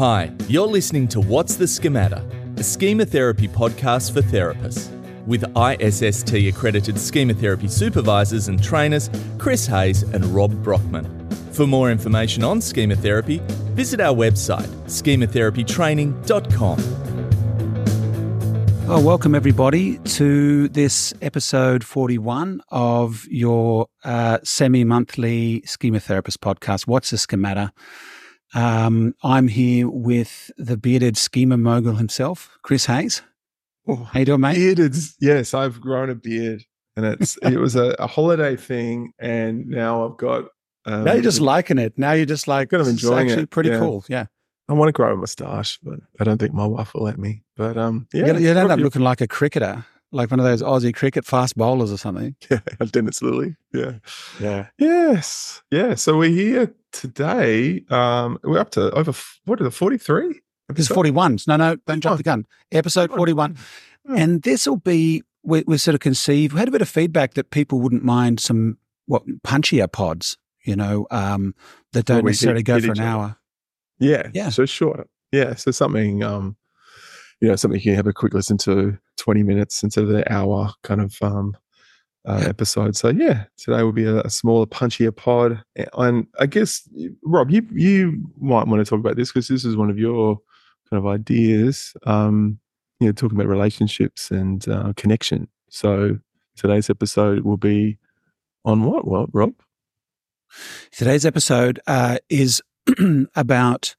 Hi, you're listening to What's the Schemata, a schema therapy podcast for therapists. With ISST accredited schema therapy supervisors and trainers, Chris Hayes and Rob Brockman. For more information on schema therapy, visit our website, schematherapytraining.com. Well, welcome everybody to this episode 41 of your uh, semi monthly schema therapist podcast. What's the schemata? Um, I'm here with the bearded schema mogul himself, Chris Hayes. Oh, How you doing, mate? bearded. Yes, I've grown a beard, and it's it was a, a holiday thing, and now I've got. Um, now you're just liking it. Now you're just like, Kind of "This is enjoying actually it, pretty yeah. cool. Yeah. I want to grow a moustache, but I don't think my wife will let me. But um, yeah, you you end up looking like a cricketer, like one of those Aussie cricket fast bowlers or something. Yeah, Dennis Lillee. Yeah. Yeah. Yes. Yeah. So we're here today. Um, we're up to over what are the forty three? This is 41. No, no, don't jump the gun. Episode 41. Hmm. And this will be, we, we sort of conceived, we had a bit of feedback that people wouldn't mind some, what, punchier pods, you know, um, that don't we necessarily hit- go hit for an other. hour. Yeah. Yeah. So short. Yeah. So something, um, you know, something you can have a quick listen to 20 minutes instead of the hour kind of um, uh, episode. So yeah, today will be a, a smaller, punchier pod. And I guess, Rob, you, you might want to talk about this because this is one of your kind of ideas, um, you know, talking about relationships and uh, connection. So today's episode will be on what, what, Rob? Today's episode uh, is about,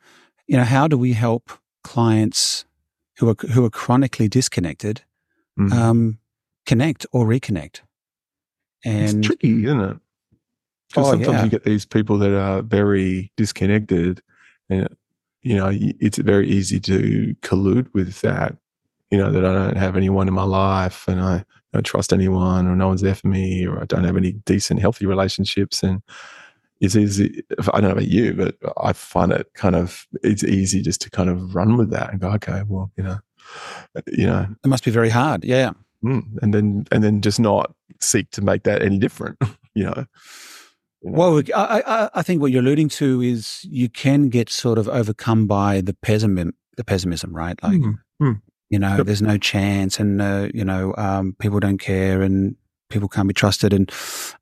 you know, how do we help clients who are, who are chronically disconnected Mm. um, connect or reconnect? And it's tricky, isn't it? Because Oh, sometimes yeah. you get these people that are very disconnected, and you know it's very easy to collude with that. You know that I don't have anyone in my life, and I don't trust anyone, or no one's there for me, or I don't have any decent, healthy relationships, and it's easy. I don't know about you, but I find it kind of it's easy just to kind of run with that and go, okay, well, you know, you know, it must be very hard. Yeah. Mm, and then and then just not seek to make that any different you know You know? Well, I, I, I think what you're alluding to is you can get sort of overcome by the pessimism, the pessimism, right? Like, Mm, mm. you know, Yep. there's no chance, and uh, you know, um, people don't care, and people can't be trusted, and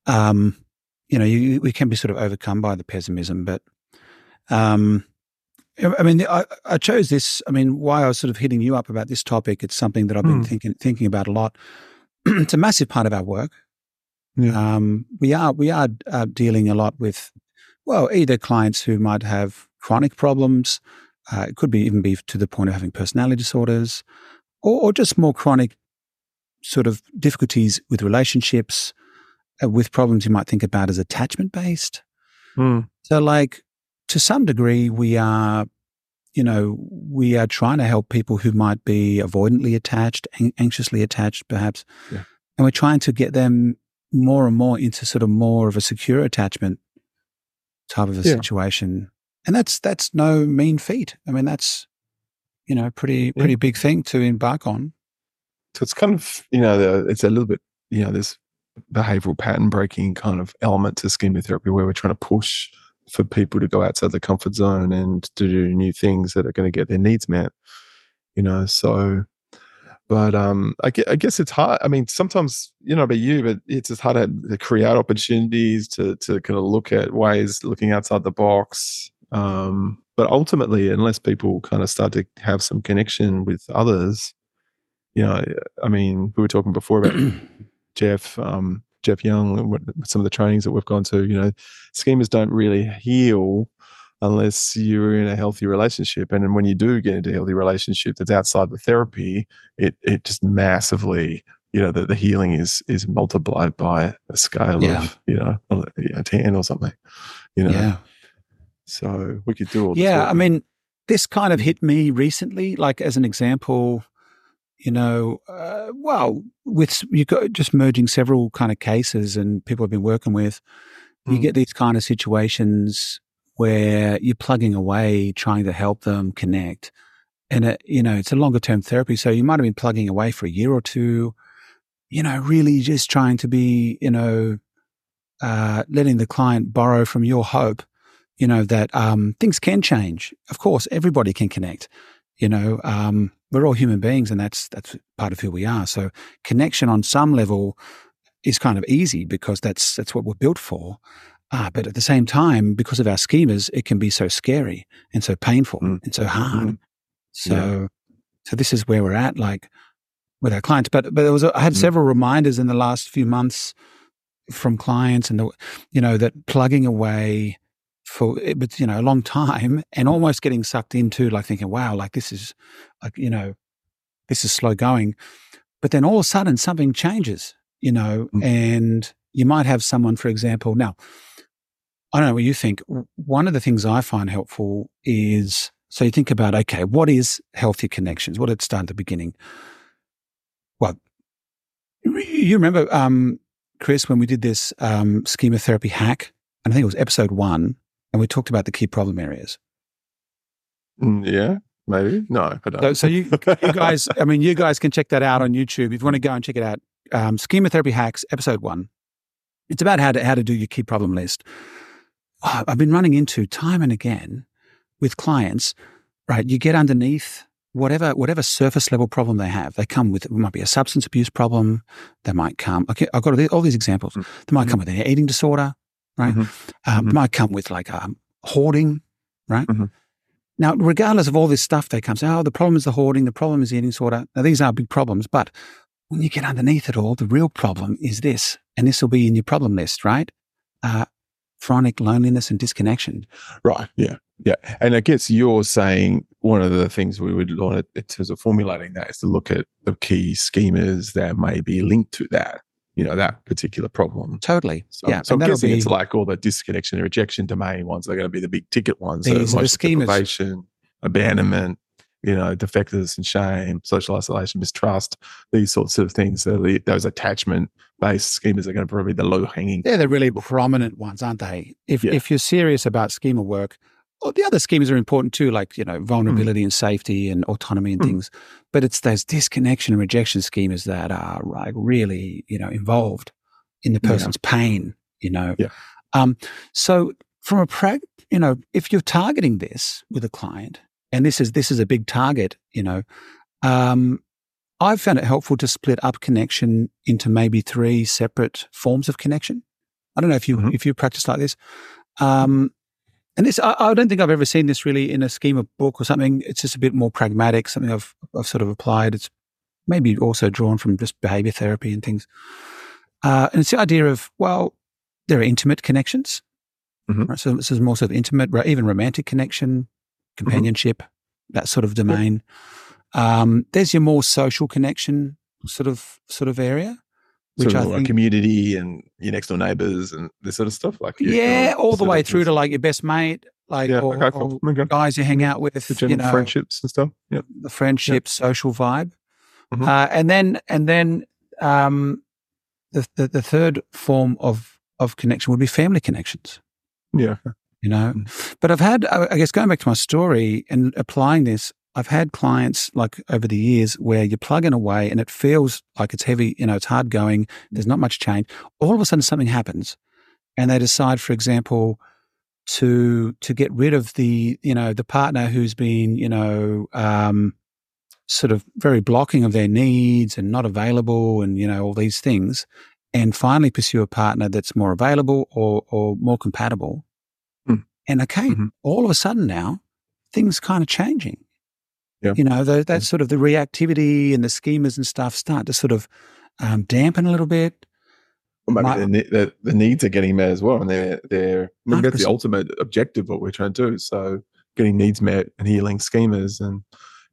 um, you know, you, we can be sort of overcome by the pessimism. But, um, I mean, I, I chose this. I mean, why I was sort of hitting you up about this topic. It's something that I've been Mm. thinking thinking about a lot. it's a massive part of our work. Yeah. Um, we are we are uh, dealing a lot with, well, either clients who might have chronic problems. Uh, it could be even be to the point of having personality disorders, or, or just more chronic sort of difficulties with relationships, uh, with problems you might think about as attachment based. Mm, So, like to some degree, we are, you know, we are trying to help people who might be avoidantly attached, an- anxiously attached, perhaps, Yeah. and we're trying to get them more and more into sort of more of a secure attachment type of a Yeah. situation, and that's that's no mean feat. I mean, that's you know, pretty pretty big thing to embark on. so it's kind of you know the, it's a little bit you know this behavioral pattern breaking kind of element to schema therapy where we're trying to push for people to go outside the comfort zone and to do new things that are going to get their needs met you know so but um I, gue- I guess it's hard i mean sometimes you know about you but it's just hard to, to create opportunities to to kind of look at ways looking outside the box um but ultimately unless people kind of start to have some connection with others you know i mean we were talking before about jeff um jeff young and what, some of the trainings that we've gone to you know schemas don't really heal unless you're in a healthy relationship. And then when you do get into a healthy relationship that's outside the therapy, it it just massively, you know, the, the healing is is multiplied by a scale Yeah. of, you know, a- 10 or something. You know. Yeah. So we could do all Yeah, I mean, this kind of hit me recently, like as an example, you know, uh, well, with you got just merging several kind of cases and people I've been working with, you Mm. get these kind of situations where you're plugging away, trying to help them connect. And, it, you know, it's a longer term therapy. So you might have been plugging away for a year or two, you know, really just trying to be, you know, uh, letting the client borrow from your hope, you know, that um, things can change. Of course, everybody can connect. You know, um, we're all human beings, and that's that's part of who we are. So connection on some level is kind of easy because that's that's what we're built for. Ah, but at the same time, because of our schemas, it can be so scary and so painful mm. and so hard. Mm. So, yeah. so this is where we're at, like with our clients. But but there was a, I had mm. several reminders in the last few months from clients, and the, you know that plugging away for it you know a long time and almost getting sucked into like thinking, wow, like this is like you know this is slow going. But then all of a sudden something changes, you know, mm. and you might have someone, for example, now I don't know what you think. One of the things I find helpful is so you think about, okay, what is healthy connections? What did it start at the beginning? Well, you remember, um, Chris, when we did this um, schema therapy hack, and I think it was episode one, and we talked about the key problem areas. Mm, yeah, maybe. No, but so, so you, you guys, I mean, you guys can check that out on YouTube if you want to go and check it out. Um, schema therapy hacks, episode one. It's about how to how to do your key problem list. I've been running into time and again with clients, right? You get underneath whatever whatever surface level problem they have. They come with it might be a substance abuse problem. They might come. Okay, I've got all these examples. Mm-hmm. They might come with an eating disorder, right? Mm-hmm. Um, mm-hmm. Might come with like um, hoarding, right? Mm-hmm. Now, regardless of all this stuff, they come say, "Oh, the problem is the hoarding. The problem is the eating disorder." Now, these are big problems, but when you get underneath it all, the real problem is this, and this will be in your problem list, right? Uh, chronic loneliness and disconnection. Right. Yeah. Yeah. And I guess you're saying one of the things we would learn in terms of formulating that is to look at the key schemas that may be linked to that, you know, that particular problem. Totally. So, yeah. So I'm guessing be, it's like all the disconnection and rejection domain ones. They're going to be the big ticket ones. These so are the abandonment, you know, defectiveness and shame, social isolation, mistrust, these sorts of things. So the, those attachment based schemas are going to probably be the low hanging. Yeah, they're the really prominent ones, aren't they? If yeah. if you're serious about schema work, well, the other schemas are important too, like you know, vulnerability mm. and safety and autonomy and mm. things. But it's those disconnection and rejection schemas that are like really, you know, involved in the person's yeah. pain. You know, yeah. Um, so from a prag, you know, if you're targeting this with a client, and this is this is a big target, you know, um, I've found it helpful to split up connection into maybe three separate forms of connection. I don't know if you mm-hmm. if you practice like this. Um, and this, I, I, don't think I've ever seen this really in a schema book or something. It's just a bit more pragmatic, something I've I've sort of applied. It's maybe also drawn from just behavior therapy and things. Uh, and it's the idea of well, there are intimate connections. Mm-hmm. Right? So this is more sort of intimate, even romantic connection, mm-hmm. companionship, mm-hmm. that sort of domain. Yep. Um, there's your more social connection sort of sort of area. Which sort of I think, community and your next door neighbors and this sort of stuff, like yeah, all the way through to like your best mate, like yeah, or, okay, cool. or okay. guys you hang out with, the you know, friendships and stuff. Yeah, the friendship, yep. social vibe, mm-hmm. uh, and then and then um, the, the the third form of of connection would be family connections. Yeah, you know. Mm. But I've had, I guess, going back to my story and applying this, I've had clients like over the years where you're plugging away and it feels like it's heavy, you know, it's hard going, there's not much change. All of a sudden something happens and they decide, for example, to to get rid of the, you know, the partner who's been, you know, um, sort of very blocking of their needs and not available and, you know, all these things, and finally pursue a partner that's more available or or more compatible. Mm. And okay, mm-hmm. all of a sudden now, things kind of changing yeah. You know, the, that sort of the reactivity and the schemas and stuff start to sort of um, dampen a little bit. Well, maybe the, the, the, needs are getting met as well, and they're they're I mean, that's the ultimate objective what we're trying to do. So getting needs met and healing schemas, and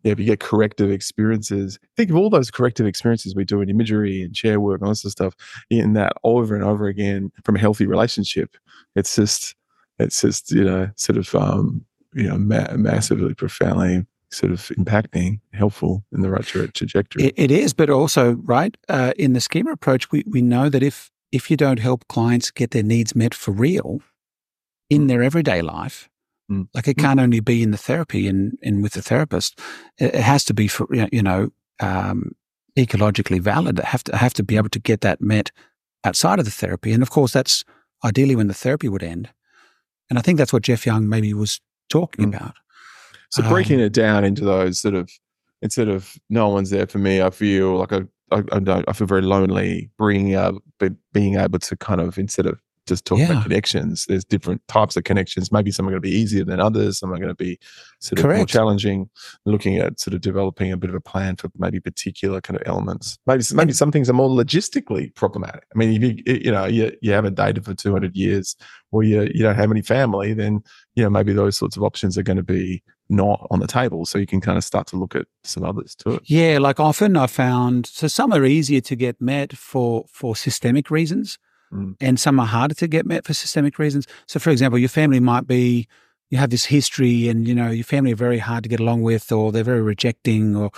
yeah, if you get corrective experiences, think of all those corrective experiences we do in imagery and chair work and all this stuff, in that over and over again from a healthy relationship. It's just it's just you know sort of um, you know ma- massively profoundly sort of impacting, helpful in the right trajectory. it, it is, but also right uh, in the schema approach, we we know that if if you don't help clients get their needs met for real in mm. their everyday life, mm. like it mm. can't only be in the therapy and and with the therapist, it, it has to be for you know um, ecologically valid. Have to have to be able to get that met outside of the therapy, and of course that's ideally when the therapy would end. And I think that's what Jeff Young maybe was talking Mm. about. So Um, breaking it down into those sort of instead of no one's there for me, I feel like I I, I, don't- I feel very lonely. Bringing up, being able to kind of instead of just talk Yeah. about connections, there's different types of connections. Maybe some are going to be easier than others. Some are going to be sort of more challenging. Looking at sort of developing a bit of a plan for maybe particular kind of elements. Maybe maybe some things are more logistically problematic. I mean, if you you know you you haven't dated for 200 years, or you you don't have any family, then you know maybe those sorts of options are going to be not on the table. So you can kind of start to look at some others too. Yeah, like often I found so some are easier to get met for for systemic reasons, Mm. and some are harder to get met for systemic reasons. So, for example, your family might be you have this history, and you know your family are very hard to get along with, or they're very rejecting, or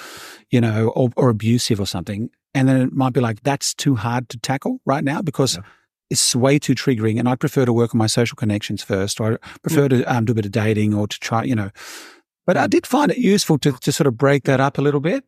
you know, or, or abusive, or something. And then it might be like that's too hard to tackle right now because. Yeah. It's way too triggering, and I'd prefer to work on my social connections first, or I prefer to um, do a bit of dating, or to try, you know. But I did find it useful to to sort of break that up a little bit,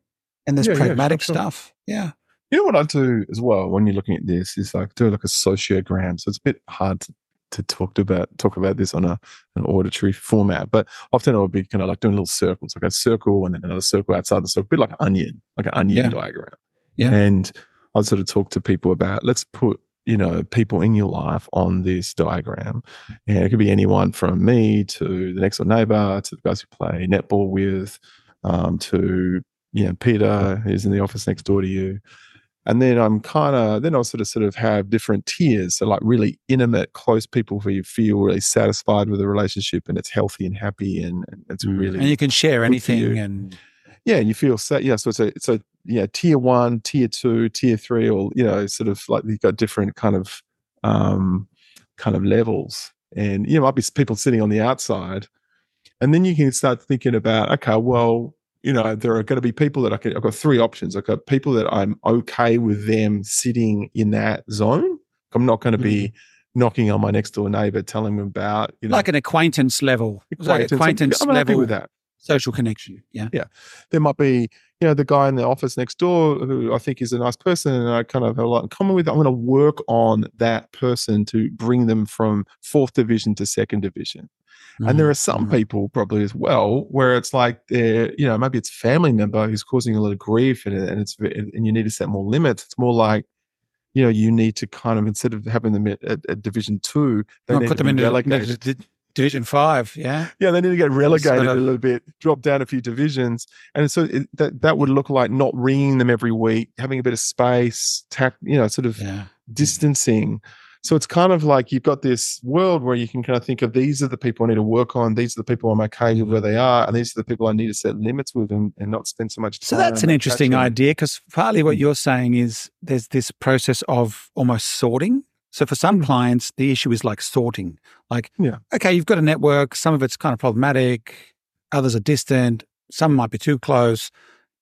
and there's Yeah, yeah, pragmatic sure. stuff. Yeah. You know what I do as well when you're looking at this is like do like a sociogram. So it's a bit hard to, to talk about talk about this on a an auditory format, but often it would be kind of like doing little circles, like a circle and then another circle outside the circle, a bit like an onion, like an onion Yeah. diagram. Yeah. And I'd sort of talk to people about let's put you know people in your life on this diagram, and it could be anyone from me to the next door neighbor to the guys who play netball with, um, to you know Peter who's in the office next door to you and then I'm kind of then I'll sort of sort of have different tiers, so like really intimate, close people who you feel really satisfied with the relationship and it's healthy and happy and, and it's really and you can share anything, and yeah, and you feel sa yeah. So it's a it's a yeah tier one, tier two, tier three, or you know sort of like you've got different kind of um kind of levels, and you know might be people sitting on the outside, and then you can start thinking about okay, well you know there are going to be people that I can. I've got three options. I've got people that I'm okay with them sitting in that zone. I'm not going to be mm-hmm. knocking on my next door neighbor telling them about you know like an acquaintance level, like I'm- I'm happy level with that. Social connection. Yeah. Yeah. There might be, you know, the guy in the office next door who I think is a nice person and I kind of have a lot in common with. I'm going to work on that person to bring them from fourth division to second division. And there are some Mhm. people probably as well where it's like they're, you know, maybe it's a family member who's causing a lot of grief and, and it's and you need to set more limits. It's more like, you know, you need to kind of instead of having them at, at, at division two, they I'll need put to them into relegated. Di- di- division five. Yeah. Yeah, they need to get relegated a little bit, drop down a few divisions, and so it, that that would look like not ringing them every week, having a bit of space, tack, you know, sort of Yeah. distancing. So it's kind of like you've got this world where you can kind of think of these are the people I need to work on, these are the people I'm okay with where they are, and these are the people I need to set limits with and, and not spend so much time. So that's an interesting idea because partly what Mm. you're saying is there's this process of almost sorting. So for some Mm. clients, the issue is like sorting. Like, Yeah. okay, you've got a network. Some of it's kind of problematic. Others are distant. Some might be too close.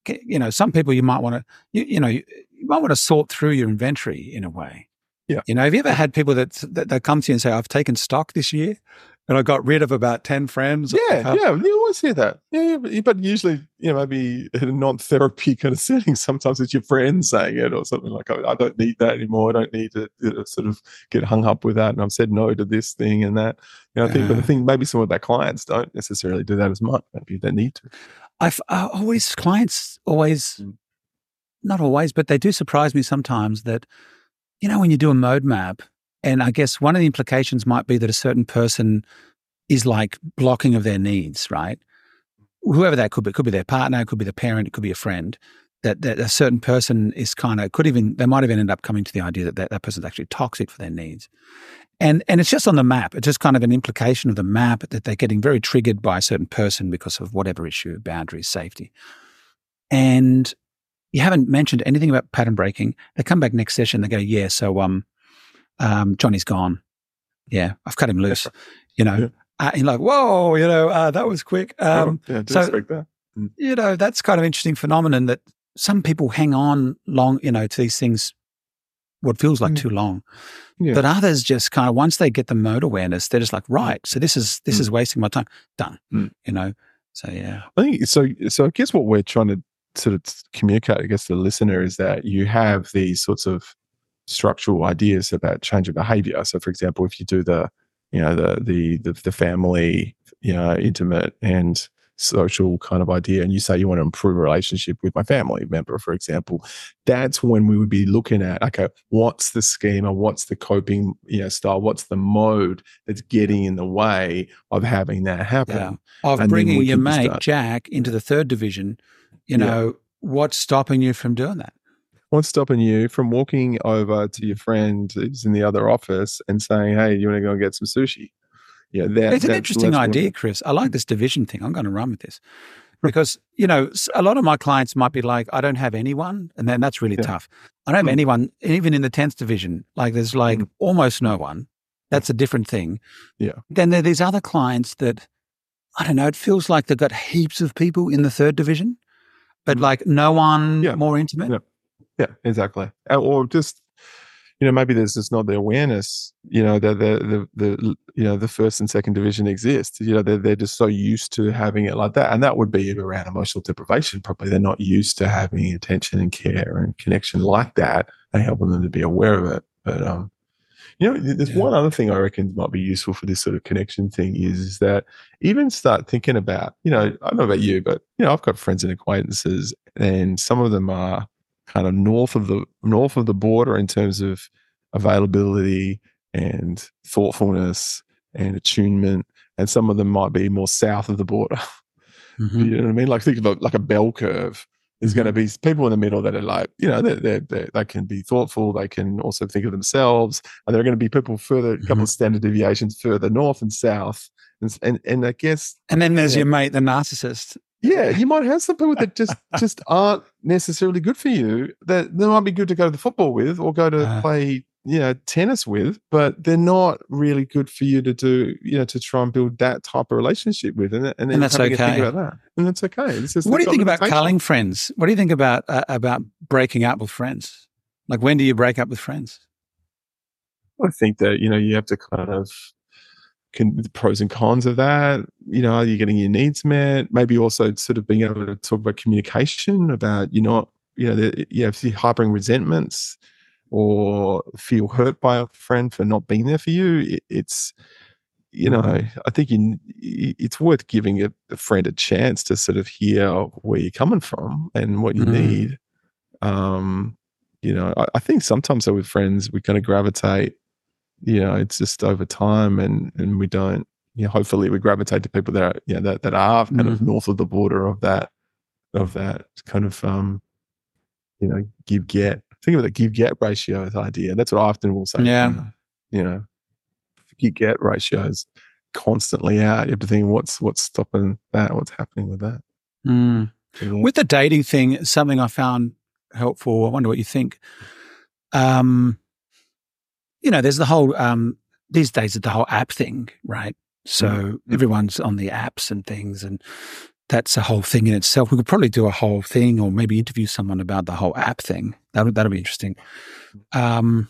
You know, some people you might want to, you, you know, you, you might want to sort through your inventory in a way. Yeah. You know, have you ever had people that, that, that come to you and say, I've taken stock this year and I got rid of about 10 friends? Yeah, Uh, yeah, you always hear that. Yeah, yeah, but, but usually, you know, maybe in a non-therapy kind of setting, sometimes it's your friends saying it or something like, "I I don't need that anymore. I don't need to you know, sort of get hung up with that." And I've said no to this thing and that. You know, I think, but the Yeah. thing, maybe some of their clients don't necessarily do that as much. Maybe they need to. I've I always clients always Mm. not always, but they do surprise me sometimes that you know when you do a mode map, and I guess one of the implications might be that a certain person is like blocking of their needs, right? Whoever that could be, it could be their partner, it could be the parent, it could be a friend. That, that a certain person is kind of could even they might have ended up coming to the idea that that, that person's actually toxic for their needs, and and it's just on the map. It's just kind of an implication of the map that they're getting very triggered by a certain person because of whatever issue, boundaries, safety. And you haven't mentioned anything about pattern breaking. They come back next session, they go, Yeah, so um um Johnny's gone. Yeah, I've cut him loose. You know. Yeah. Uh, and you're like, whoa, you know, uh, that was quick. Um, yeah, do so- expect that. you know, that's kind of interesting phenomenon that some people hang on long, you know, to these things what feels like Mm. too long. Yeah. But others just kind of once they get the mode awareness, they're just like, right, so this is this Mm. is wasting my time. Done. Mm. You know. So yeah. I think so. So I guess what we're trying to sort of communicate, I guess, to the listener is that you have these sorts of structural ideas about change of behavior. So, for example, if you do the you know the the the, the family you know intimate and social kind of idea and you say you want to improve a relationship with my family member for example that's when we would be looking at okay what's the schema what's the coping you know style what's the mode that's getting in the way of having that happen Yeah. Of And bringing your mate start- Jack into the third division, you Yeah. know, what's stopping you from doing that? What's stopping you from walking over to your friend who's in the other office and saying hey you want to go and get some sushi yeah that, it's an interesting idea, Chris. I like this division thing. I'm going to run with this because, you know, a lot of my clients might be like, I don't have anyone. And then that's really Yeah. tough. I don't have Mm. anyone, even in the 10th division. Like there's like Mm. almost no one. That's a different thing. Yeah. Then there are these other clients that, I don't know, it feels like they've got heaps of people in the third division, but Mm. like no one Yeah. more intimate. Yeah. Yeah, exactly. Uh, Or just, you know, maybe there's just not the awareness, you know, that the, the, the, you know, the first and second division exists. You know, they're, they're just so used to having it like that. And that would be around emotional deprivation. Probably they're not used to having attention and care and connection like that and helping them to be aware of it. But, um, you know, there's Yeah. one other thing I reckon might be useful for this sort of connection thing is, is that even start thinking about, you know, I don't know about you, but you know, I've got friends and acquaintances, and some of them are kind of north of the north of the border in terms of availability and thoughtfulness and attunement, and some of them might be more south of the border. Mhm. You know what I mean? Like think of a, like a bell curve. There's going to be people in the middle that are like, you know, they they they they can be thoughtful. They can also think of themselves, and there are going to be people further, a couple of standard deviations further north and south. And and, and I guess And then there's Yeah. your mate, the narcissist. Yeah, you might have some people that just just aren't necessarily good for you. That they might be good to go to the football with or go to Uh. play, you know, tennis with, but they're not really good for you to do, you know, to try and build that type of relationship with. And, and, then that's to think about that. And that's okay. What do you think about culling friends? What do you think about uh, about breaking up with friends? Like when do you break up with friends? I think that you know you have to kind of can the pros and cons of that. You know, are you getting your needs met? Maybe also sort of being able to talk about communication about you're not you know the, you have to harboring resentments or feel hurt by a friend for not being there for you. It, it's you know I think you, it's worth giving a, a friend a chance to sort of hear where you're coming from and what you Mhm. need. Um, you know, I, I think sometimes with friends we kind of gravitate you know, it's just over time and and we don't, you know, hopefully we gravitate to people that are, you know, that, that are kind of north of the border of that of that kind of um, you know, give get. Think of the give get ratio idea. That's what I often will say. Yeah. You know, give get ratios constantly out. You have to think what's what's stopping that, what's happening with that. Mm. With the dating thing, something I found helpful. I wonder what you think. Um, you know, there's the whole um, these days it's the whole app thing, right? So Mhm. everyone's on the apps and things, and that's a whole thing in itself. We could probably do a whole thing, or maybe interview someone about the whole app thing. That would that'll be interesting. Um,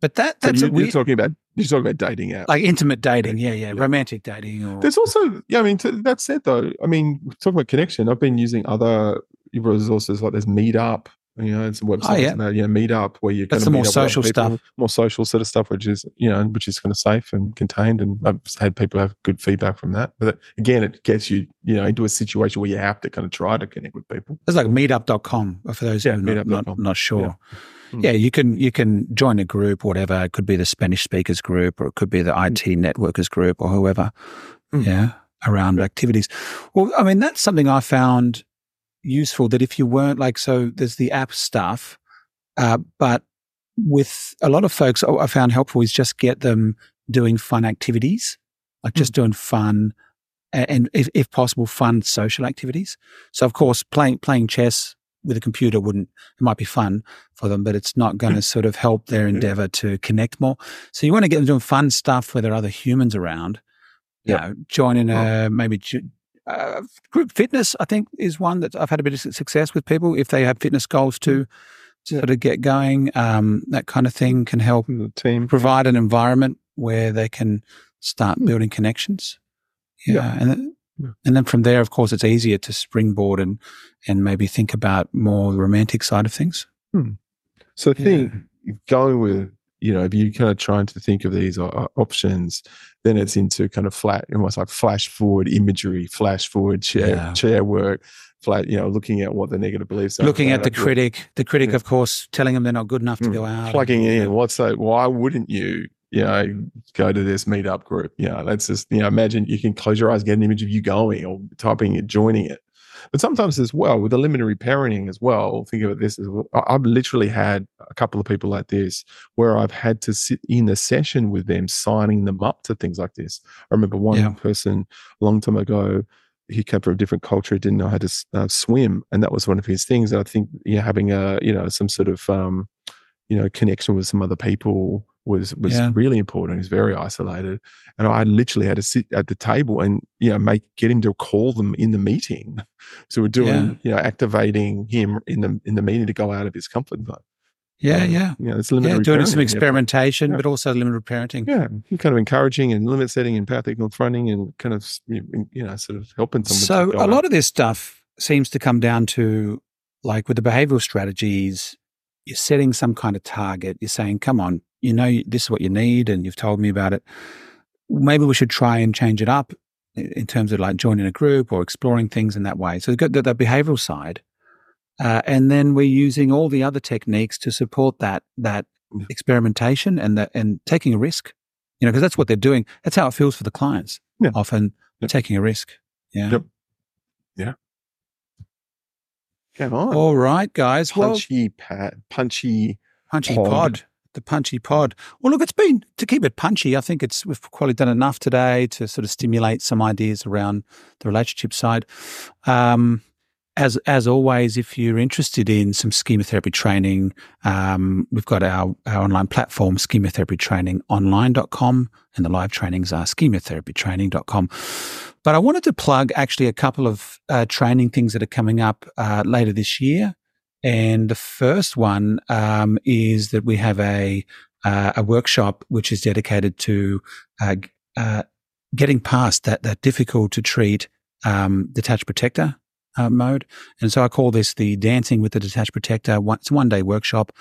but that So that's you, a you're talking about you're talking about dating apps. like intimate dating. Yeah, yeah, Yeah. romantic dating. Or There's also, yeah, I mean, to, that said though, I mean, talking about connection, I've been using other resources like there's Meetup, you know, it's a website Oh, yeah. about, you know, Meetup where you That's the more social stuff. more social sort of stuff, which is, you know, which is kind of safe and contained. And I've had people have good feedback from that. But again, it gets you, you know, into a situation where you have to kind of try to connect with people. It's like meetup.com for those Yeah, who are not, not, not sure. Yeah. Yeah. Mm. you can you can join a group, whatever. It could be the Spanish speakers group, or it could be the IT networkers group, or whoever. Mm. Yeah, around activities. Well, I mean, that's something I found useful. That if you weren't like, so there's the app stuff, uh, but with a lot of folks, oh, I found helpful is just get them doing fun activities, like just doing fun, and if, if possible, fun social activities. So, of course, playing playing chess with a computer wouldn't it might be fun for them, but it's not going to sort of help their endeavor to connect more. So, you want to get them doing fun stuff where there are other humans around. You Yeah. know, joining a maybe. ju- Uh, group fitness, I think, is one that I've had a bit of success with people. If they have fitness goals to Yeah. sort of get going, um, that kind of thing can help The team. provide an environment where they can start Hmm. building connections. Yeah. Yeah. And, then, Yeah. and then from there, of course, it's easier to springboard and, and maybe think about more romantic side of things. So I think going with you know, if you're kind of trying to think of these uh, options, then it's into kind of flat, almost like flash forward imagery, flash forward chair Yeah. chair work, flat, you know, looking at what the negative beliefs are. Looking at the it, critic, the critic, Yeah. of course, telling them they're not good enough to Mm. go out. plugging Yeah. in. What's that? Why wouldn't you, you know, go to this meetup group? You know, let's just, you know, imagine you can close your eyes, get an image of you going or typing it, joining it. But sometimes as well, with limited reparenting as well, think of it this as well. I've literally had a couple of people like this where I've had to sit in a session with them, signing them up to things like this. I remember one Yeah. person a long time ago, he came from a different culture, didn't know how to uh, swim. And that was one of his things. And I think, you know, having a, you know, some sort of, um, you know, connection with some other people was was Yeah. really important. He's very isolated, and I literally had to sit at the table and you know make get him to call them in the meeting. So we're doing Yeah. you know activating him in the in the meeting to go out of his comfort zone. Yeah, Um, yeah. You know, it's Yeah, limited. doing some yeah. experimentation, Yeah. but also limited parenting. Yeah, kind of encouraging and limit setting and path confronting and kind of you know sort of helping someone. So a lot of this stuff seems to come down to like with the behavioral strategies, you're setting some kind of target. You're saying, come on, you know, this is what you need, and you've told me about it. Maybe we should try and change it up in terms of like joining a group or exploring things in that way. So you've got the, the behavioral side. Uh, and then we're using all the other techniques to support that that experimentation and that and taking a risk. You know, because that's what they're doing. That's how it feels for the clients. Yeah. Often Yeah. taking a risk. Yeah. Yep. Come on, All right, guys. Well, punchy pat, punchy. punchy pod. pod. The punchy pod. Well, look, it's been to keep it punchy. I think it's we've probably done enough today to sort of stimulate some ideas around the relationship side. Um, as as always, if you're interested in some schema therapy training, um, we've got our, our online platform, schematherapytrainingonline.com, and the live trainings are schematherapytraining.com. But I wanted to plug actually a couple of uh, training things that are coming up uh, later this year. And the first one um, is that we have a uh, a workshop which is dedicated to uh, uh, getting past that that difficult to treat um, detached protector uh, mode. And so I call this the Dancing with the Detached Protector. One, it's one day workshop.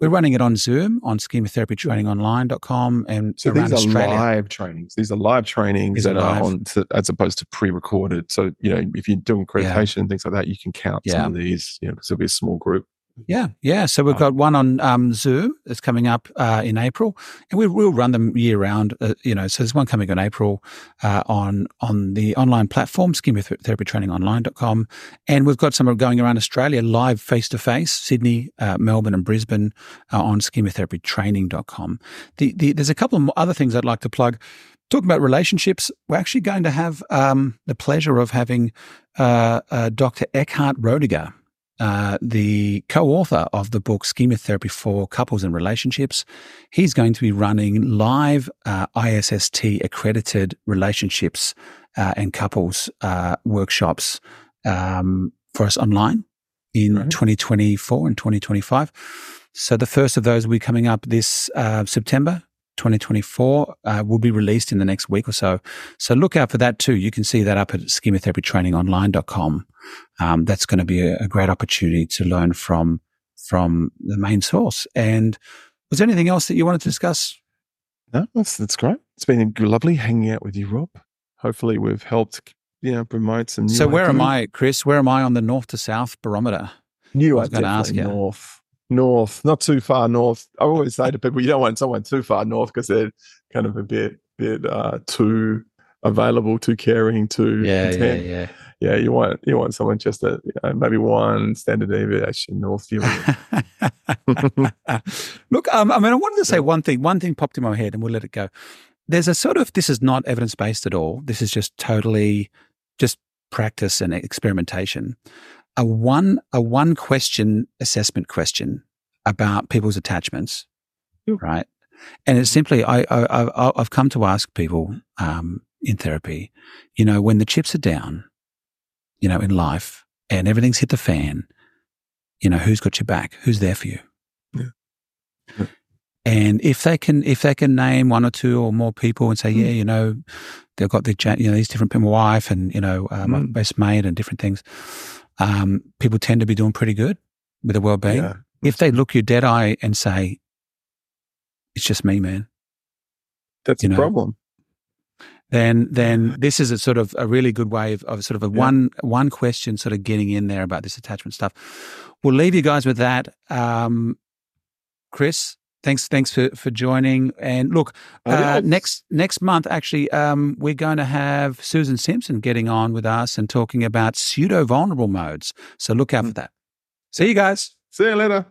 We're running it on Zoom on schematherapytrainingonline.com and So these are Australia. live trainings. These are live trainings These that are live. on, to, as opposed to pre-recorded. So you know, if you're doing accreditation and things like that, you can count Yeah. some of these. You know, because it'll be a small group. Yeah, yeah. So we've got one on um, Zoom that's coming up uh, in April, and we, we'll run them year round. Uh, you know, so there's one coming in April uh, on on the online platform, schematherapytrainingonline.com, and we've got some going around Australia live face to face, Sydney, uh, Melbourne, and Brisbane uh, on schematherapytraining.com. The, the, there's a couple of other things I'd like to plug. Talking about relationships, we're actually going to have um, the pleasure of having uh, uh, Dr. Eckhard Roediger uh, the co-author of the book Schema Therapy for Couples and Relationships. He's going to be running live uh, ISST accredited relationships uh, and couples uh, workshops um, for us online in Right. 2024 and 2025. So the first of those will be coming up this uh, September. 2024 uh, will be released in the next week or so. So look out for that too. You can see that up at schematherapytrainingonline.com um, that's going to be a, a great opportunity to learn from from the main source. And was there anything else that you wanted to discuss? No, that's that's great. It's been lovely hanging out with you, Rob. Hopefully, we've helped you know promote some. New So where am. I, Chris? Where am I on the north to south barometer? You I was gonna ask definitely you. north, north, not too far north. I always say to people, you don't want someone too far north because they're kind of a bit, bit uh, too available, too caring, too content. yeah. yeah. Yeah, You want you want someone just a you know, maybe one standard deviation north. Look, um, I mean, I wanted to say one thing. One thing popped in my head, and we'll let it go. There's a sort of this is not evidence based at all. This is just totally just practice and experimentation. A one a one question assessment question about people's attachments, right? And it's simply I, I I've come to ask people um, in therapy, you know, when the chips are down, you know, in life, and everything's hit the fan, you know, who's got your back? Who's there for you? And if they can, if they can name one or two or more people and say, Mm. yeah, you know, they've got the, you know, these different people, my wife and, you know, uh, my Mm. best mate and different things, um, people tend to be doing pretty good with their well-being. yeah. If they look you dead eye and say, it's just me, man. That's You a know. problem. Then then this is a sort of a really good way of, of sort of a Yeah. one one question sort of getting in there about this attachment stuff. We'll leave you guys with that. Um, Chris, thanks thanks for for joining. And look, uh, next next month, actually, um, we're going to have Susan Simpson getting on with us and talking about pseudo vulnerable modes. So look out for that. See you guys. See you later.